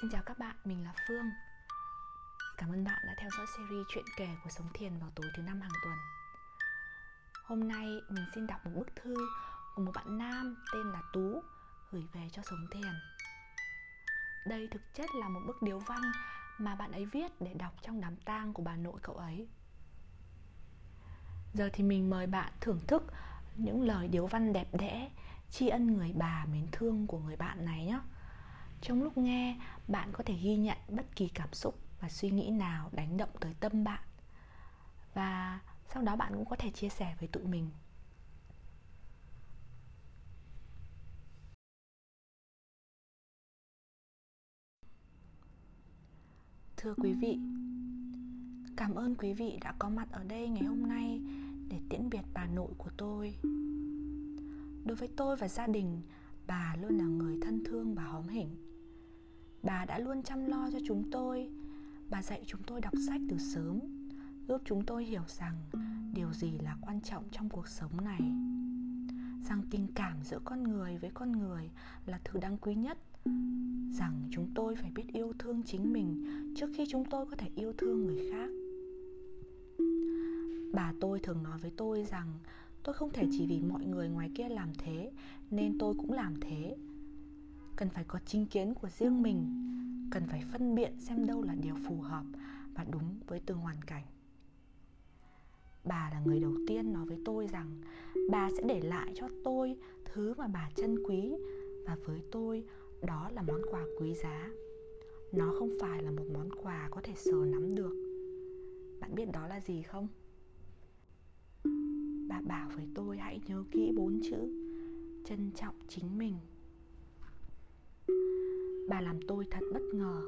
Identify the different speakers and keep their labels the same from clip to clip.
Speaker 1: Xin chào các bạn, mình là Phương. Cảm ơn bạn đã theo dõi series chuyện kể của Sống Thiền vào tối thứ năm hàng tuần. Hôm nay mình xin đọc một bức thư của một bạn nam tên là Tú gửi về cho Sống Thiền. Đây thực chất là một bức điếu văn mà bạn ấy viết để đọc trong đám tang của bà nội cậu ấy. Giờ thì mình mời bạn thưởng thức những lời điếu văn đẹp đẽ tri ân người bà mến thương của người bạn này nhé trong lúc nghe, bạn có thể ghi nhận bất kỳ cảm xúc và suy nghĩ nào đánh động tới tâm bạn. Và sau đó bạn cũng có thể chia sẻ với tụi mình. Thưa quý vị, cảm ơn quý vị đã có mặt ở đây ngày hôm nay để tiễn biệt bà nội của tôi. Đối với tôi và gia đình, bà luôn là người thân thương bà đã luôn chăm lo cho chúng tôi. Bà dạy chúng tôi đọc sách từ sớm, giúp chúng tôi hiểu rằng điều gì là quan trọng trong cuộc sống này. Rằng tình cảm giữa con người với con người là thứ đáng quý nhất. Rằng chúng tôi phải biết yêu thương chính mình trước khi chúng tôi có thể yêu thương người khác. Bà tôi thường nói với tôi rằng, tôi không thể chỉ vì mọi người ngoài kia làm thế, nên tôi cũng làm thế cần phải có chính kiến của riêng mình. Cần phải phân biện xem đâu là điều phù hợp và đúng với từng hoàn cảnh. Bà là người đầu tiên nói với tôi rằng bà sẽ để lại cho tôi thứ mà bà trân quý và với tôi, đó là món quà quý giá. Nó không phải là một món quà có thể sờ nắm được. Bạn biết đó là gì không? Bà bảo với tôi hãy nhớ kỹ bốn chữ, trân trọng chính mình bà làm tôi thật bất ngờ.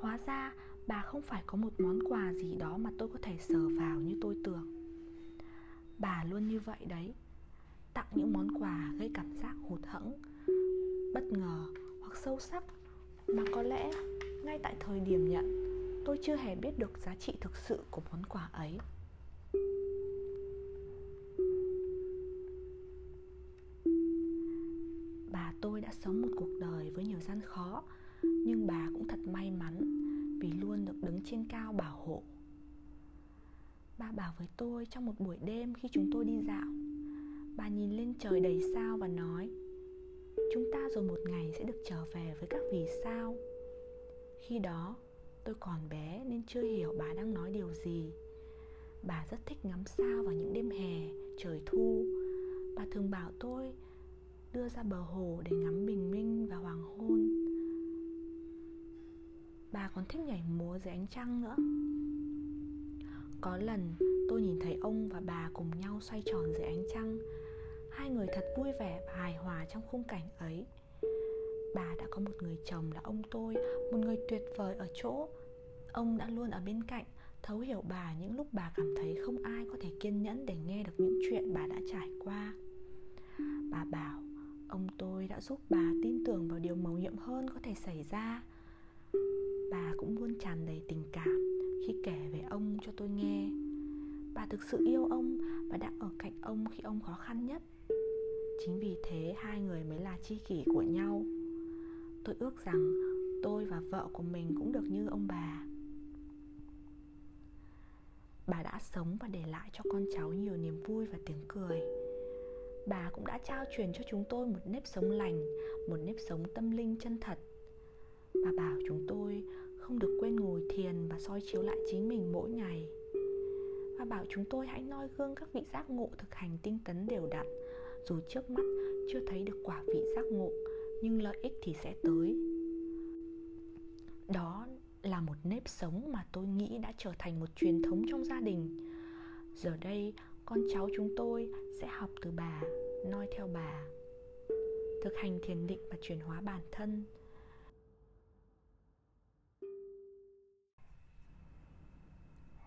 Speaker 1: Hóa ra bà không phải có một món quà gì đó mà tôi có thể sờ vào như tôi tưởng. Bà luôn như vậy đấy, tặng những món quà gây cảm giác hụt hẫng, bất ngờ hoặc sâu sắc mà có lẽ ngay tại thời điểm nhận, tôi chưa hề biết được giá trị thực sự của món quà ấy bà tôi đã sống một cuộc đời với nhiều gian khó, nhưng bà cũng thật may mắn vì luôn được đứng trên cao bảo hộ. Bà bảo với tôi trong một buổi đêm khi chúng tôi đi dạo. Bà nhìn lên trời đầy sao và nói, chúng ta rồi một ngày sẽ được trở về với các vì sao. Khi đó, tôi còn bé nên chưa hiểu bà đang nói điều gì. Bà rất thích ngắm sao vào những đêm hè, trời thu. Bà thường bảo tôi đưa ra bờ hồ để ngắm bình minh và hoàng hôn. Bà còn thích nhảy múa dưới ánh trăng nữa. Có lần, tôi nhìn thấy ông và bà cùng nhau xoay tròn dưới ánh trăng. Hai người thật vui vẻ và hài hòa trong khung cảnh ấy. Bà đã có một người chồng là ông tôi, một người tuyệt vời ở chỗ. Ông đã luôn ở bên cạnh, thấu hiểu bà những lúc bà cảm thấy không ai có thể kiên nhẫn để nghe được những chuyện bà đã trải qua. Bà bảo ông tôi đã giúp bà tin tưởng vào điều mầu nhiệm hơn có thể xảy ra. Bà cũng luôn tràn đầy tình cảm khi kể về ông cho tôi nghe. Bà thực sự yêu ông và đã ở cạnh ông khi ông khó khăn nhất. Chính vì thế hai người mới là tri kỷ của nhau. Tôi ước rằng tôi và vợ của mình cũng được như ông bà. Bà đã sống và để lại cho con cháu nhiều niềm vui và tiếng cười bà cũng đã trao truyền cho chúng tôi một nếp sống lành, một nếp sống tâm linh chân thật. Bà bảo chúng tôi không được quên ngồi thiền và soi chiếu lại chính mình mỗi ngày. Và bảo chúng tôi hãy noi gương các vị giác ngộ thực hành tinh tấn đều đặn. Dù trước mắt chưa thấy được quả vị giác ngộ, nhưng lợi ích thì sẽ tới. Đó là một nếp sống mà tôi nghĩ đã trở thành một truyền thống trong gia đình. Giờ đây con cháu chúng tôi sẽ học từ bà, noi theo bà, thực hành thiền định và chuyển hóa bản thân.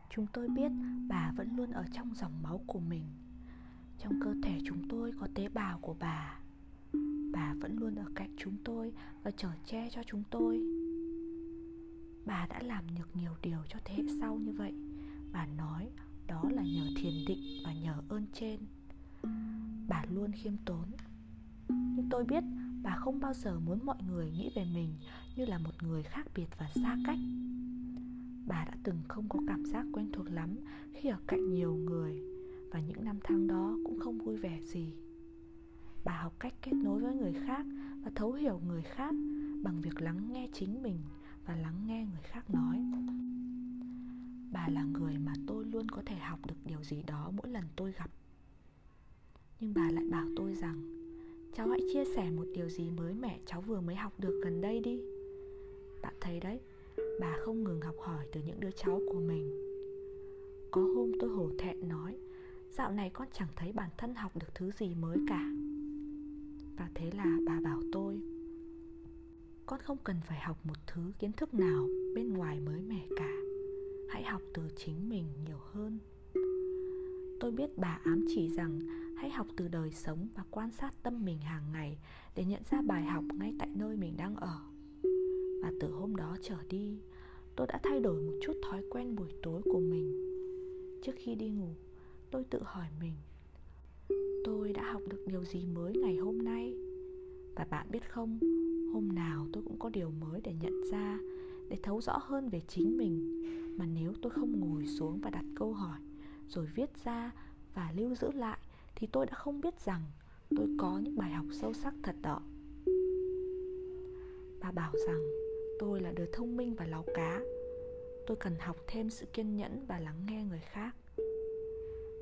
Speaker 1: Chúng tôi biết bà vẫn luôn ở trong dòng máu của mình. Trong cơ thể chúng tôi có tế bào của bà. Bà vẫn luôn ở cạnh chúng tôi và chở che cho chúng tôi. Bà đã làm được nhiều điều cho thế hệ sau như vậy. Bà nói đó là nhờ thiền định và nhờ ơn trên. Bà luôn khiêm tốn. Nhưng tôi biết bà không bao giờ muốn mọi người nghĩ về mình như là một người khác biệt và xa cách. Bà đã từng không có cảm giác quen thuộc lắm khi ở cạnh nhiều người và những năm tháng đó cũng không vui vẻ gì. Bà học cách kết nối với người khác và thấu hiểu người khác bằng việc lắng nghe chính mình và lắng nghe người khác nói bà là người mà tôi luôn có thể học được điều gì đó mỗi lần tôi gặp. Nhưng bà lại bảo tôi rằng, cháu hãy chia sẻ một điều gì mới mẻ cháu vừa mới học được gần đây đi. Bạn thấy đấy, bà không ngừng học hỏi từ những đứa cháu của mình. Có hôm tôi hổ thẹn nói, dạo này con chẳng thấy bản thân học được thứ gì mới cả. Và thế là bà bảo tôi, con không cần phải học một thứ kiến thức nào bên ngoài mới mẻ cả hãy học từ chính mình nhiều hơn. Tôi biết bà ám chỉ rằng hãy học từ đời sống và quan sát tâm mình hàng ngày để nhận ra bài học ngay tại nơi mình đang ở. Và từ hôm đó trở đi, tôi đã thay đổi một chút thói quen buổi tối của mình. Trước khi đi ngủ, tôi tự hỏi mình, tôi đã học được điều gì mới ngày hôm nay? Và bạn biết không, hôm nào tôi cũng có điều mới để nhận ra, để thấu rõ hơn về chính mình mà nếu tôi không ngồi xuống và đặt câu hỏi, rồi viết ra và lưu giữ lại, thì tôi đã không biết rằng tôi có những bài học sâu sắc thật đó. Bà bảo rằng, tôi là đứa thông minh và láu cá. Tôi cần học thêm sự kiên nhẫn và lắng nghe người khác.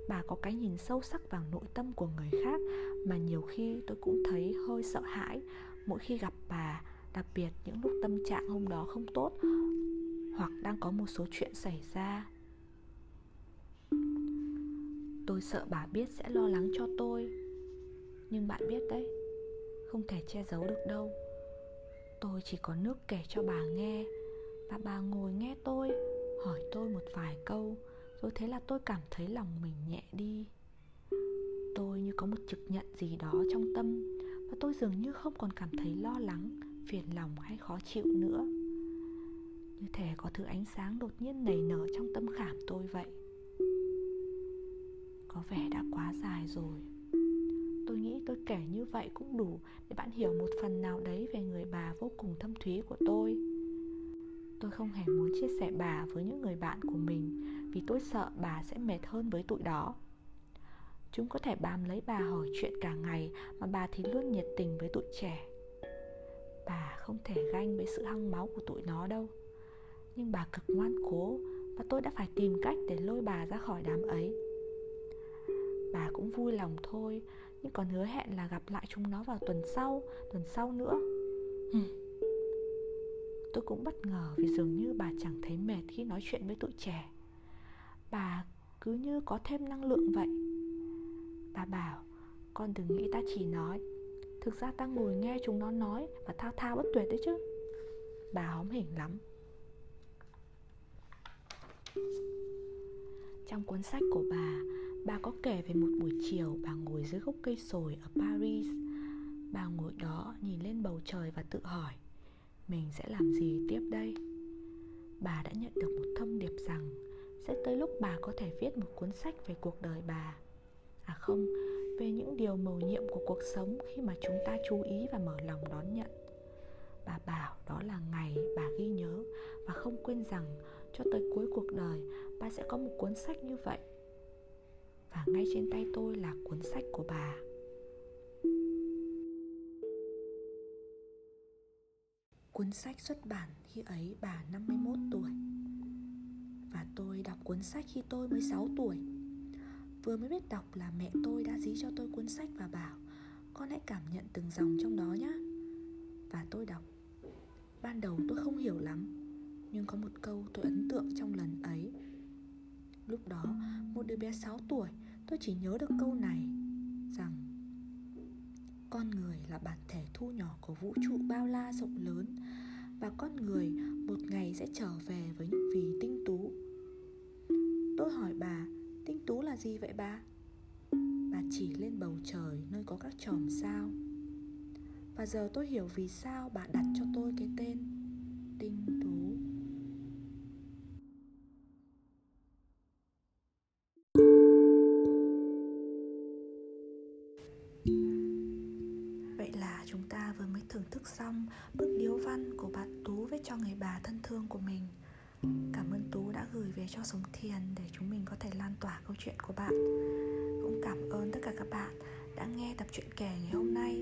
Speaker 1: Bà có cái nhìn sâu sắc vào nội tâm của người khác mà nhiều khi tôi cũng thấy hơi sợ hãi mỗi khi gặp bà, đặc biệt những lúc tâm trạng hôm đó không tốt hoặc đang có một số chuyện xảy ra. Tôi sợ bà biết sẽ lo lắng cho tôi. Nhưng bạn biết đấy, không thể che giấu được đâu. Tôi chỉ có nước kể cho bà nghe và bà ngồi nghe tôi, hỏi tôi một vài câu, rồi thế là tôi cảm thấy lòng mình nhẹ đi. Tôi như có một trực nhận gì đó trong tâm và tôi dường như không còn cảm thấy lo lắng, phiền lòng hay khó chịu nữa như thể có thứ ánh sáng đột nhiên nảy nở trong tâm khảm tôi vậy. Có vẻ đã quá dài rồi. Tôi nghĩ tôi kể như vậy cũng đủ để bạn hiểu một phần nào đấy về người bà vô cùng thâm thúy của tôi. Tôi không hề muốn chia sẻ bà với những người bạn của mình vì tôi sợ bà sẽ mệt hơn với tụi đó. Chúng có thể bám lấy bà hỏi chuyện cả ngày mà bà thì luôn nhiệt tình với tụi trẻ. Bà không thể ganh với sự hăng máu của tụi nó đâu nhưng bà cực ngoan cố và tôi đã phải tìm cách để lôi bà ra khỏi đám ấy. Bà cũng vui lòng thôi nhưng còn hứa hẹn là gặp lại chúng nó vào tuần sau tuần sau nữa. Tôi cũng bất ngờ vì dường như bà chẳng thấy mệt khi nói chuyện với tụi trẻ. Bà cứ như có thêm năng lượng vậy. Bà bảo con đừng nghĩ ta chỉ nói. Thực ra ta ngồi nghe chúng nó nói và thao thao bất tuyệt đấy chứ. Bà hóm hỉnh lắm trong cuốn sách của bà bà có kể về một buổi chiều bà ngồi dưới gốc cây sồi ở paris. Bà ngồi đó nhìn lên bầu trời và tự hỏi, mình sẽ làm gì tiếp đây? Bà đã nhận được một thông điệp rằng sẽ tới lúc bà có thể viết một cuốn sách về cuộc đời bà. À không, về những điều mầu nhiệm của cuộc sống khi mà chúng ta chú ý và mở lòng đón nhận. Bà bảo đó là ngày bà ghi nhớ và không quên rằng cho tới cuối cuộc đời bà sẽ có một cuốn sách như vậy. Và ngay trên tay tôi là cuốn sách của bà. Cuốn sách xuất bản khi ấy bà 51 tuổi. Và tôi đọc cuốn sách khi tôi mới 6 tuổi. Vừa mới biết đọc là mẹ tôi đã dí cho tôi cuốn sách và bảo, Con hãy cảm nhận từng dòng trong đó nhé Và tôi đọc. Ban đầu tôi không hiểu lắm. Nhưng có một câu tôi ấn tượng trong lần ấy. Lúc đó, một đứa bé 6 tuổi Tôi chỉ nhớ được câu này Rằng Con người là bản thể thu nhỏ của vũ trụ bao la rộng lớn Và con người một ngày sẽ trở về với những vì tinh tú. Tôi hỏi bà Tinh tú là gì vậy bà? Bà chỉ lên bầu trời nơi có các chòm sao. Và giờ tôi hiểu vì sao bà đặt cho tôi cái tên Tinh thức xong bức điếu văn của bạn Tú viết cho người bà thân thương của mình. Cảm ơn Tú đã gửi về cho Sống Thiền để chúng mình có thể lan tỏa câu chuyện của bạn. Cũng cảm ơn tất cả các bạn đã nghe tập truyện kể ngày hôm nay.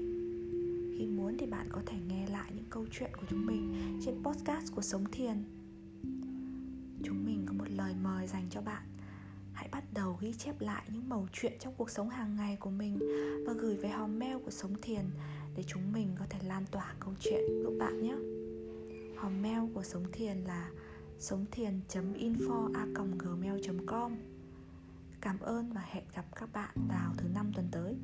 Speaker 1: Khi muốn thì bạn có thể nghe lại những câu chuyện của chúng mình trên podcast của Sống Thiền. Chúng mình có một lời mời dành cho bạn đầu ghi chép lại những mẩu chuyện trong cuộc sống hàng ngày của mình và gửi về hòm mail của Sống Thiền để chúng mình có thể lan tỏa câu chuyện giúp bạn nhé. Hòm mail của Sống Thiền là sống thiền.info a gmail.com Cảm ơn và hẹn gặp các bạn vào thứ năm tuần tới.